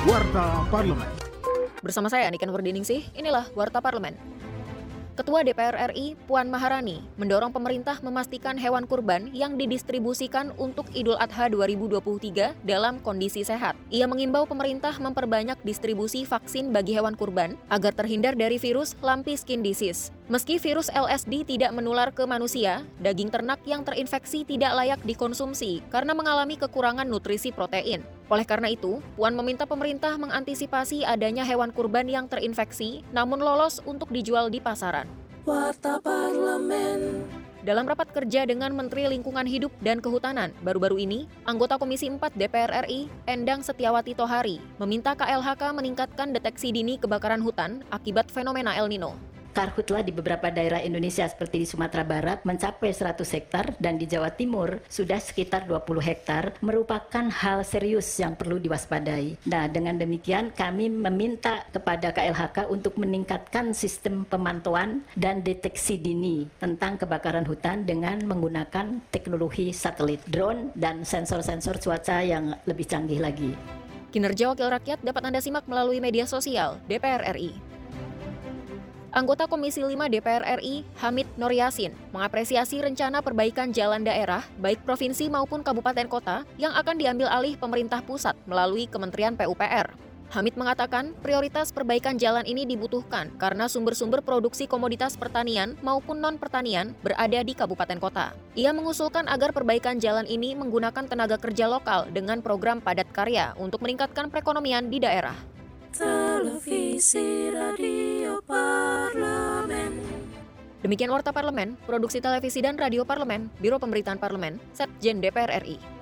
Warta Parlemen. Bersama saya Niken Wardiningsih, inilah Warta Parlemen. Ketua DPR RI Puan Maharani mendorong pemerintah memastikan hewan kurban yang didistribusikan untuk Idul Adha 2023 dalam kondisi sehat. Ia mengimbau pemerintah memperbanyak distribusi vaksin bagi hewan kurban agar terhindar dari virus lumpy skin disease. Meski virus LSD tidak menular ke manusia, daging ternak yang terinfeksi tidak layak dikonsumsi karena mengalami kekurangan nutrisi protein. Oleh karena itu, Puan meminta pemerintah mengantisipasi adanya hewan kurban yang terinfeksi namun lolos untuk dijual di pasaran. Warta Parlemen. Dalam rapat kerja dengan Menteri Lingkungan Hidup dan Kehutanan baru-baru ini, anggota Komisi 4 DPR RI, Endang Setiawati Tohari, meminta KLHK meningkatkan deteksi dini kebakaran hutan akibat fenomena El Nino. Karhutla di beberapa daerah Indonesia seperti di Sumatera Barat mencapai 100 hektar dan di Jawa Timur sudah sekitar 20 hektar merupakan hal serius yang perlu diwaspadai. Nah, dengan demikian kami meminta kepada KLHK untuk meningkatkan sistem pemantauan dan deteksi dini tentang kebakaran hutan dengan menggunakan teknologi satelit, drone, dan sensor-sensor cuaca yang lebih canggih lagi. Kinerja Wakil Rakyat dapat Anda simak melalui media sosial DPR RI. Anggota Komisi 5 DPR RI, Hamid Nur Yasin, mengapresiasi rencana perbaikan jalan daerah, baik provinsi maupun kabupaten kota, yang akan diambil alih pemerintah pusat melalui Kementerian PUPR. Hamid mengatakan prioritas perbaikan jalan ini dibutuhkan karena sumber-sumber produksi komoditas pertanian maupun non-pertanian berada di kabupaten kota. Ia mengusulkan agar perbaikan jalan ini menggunakan tenaga kerja lokal dengan program padat karya untuk meningkatkan perekonomian di daerah. Televisi. Demikian Warta Parlemen, Produksi Televisi dan Radio Parlemen, Biro Pemberitaan Parlemen, Setjen DPR RI.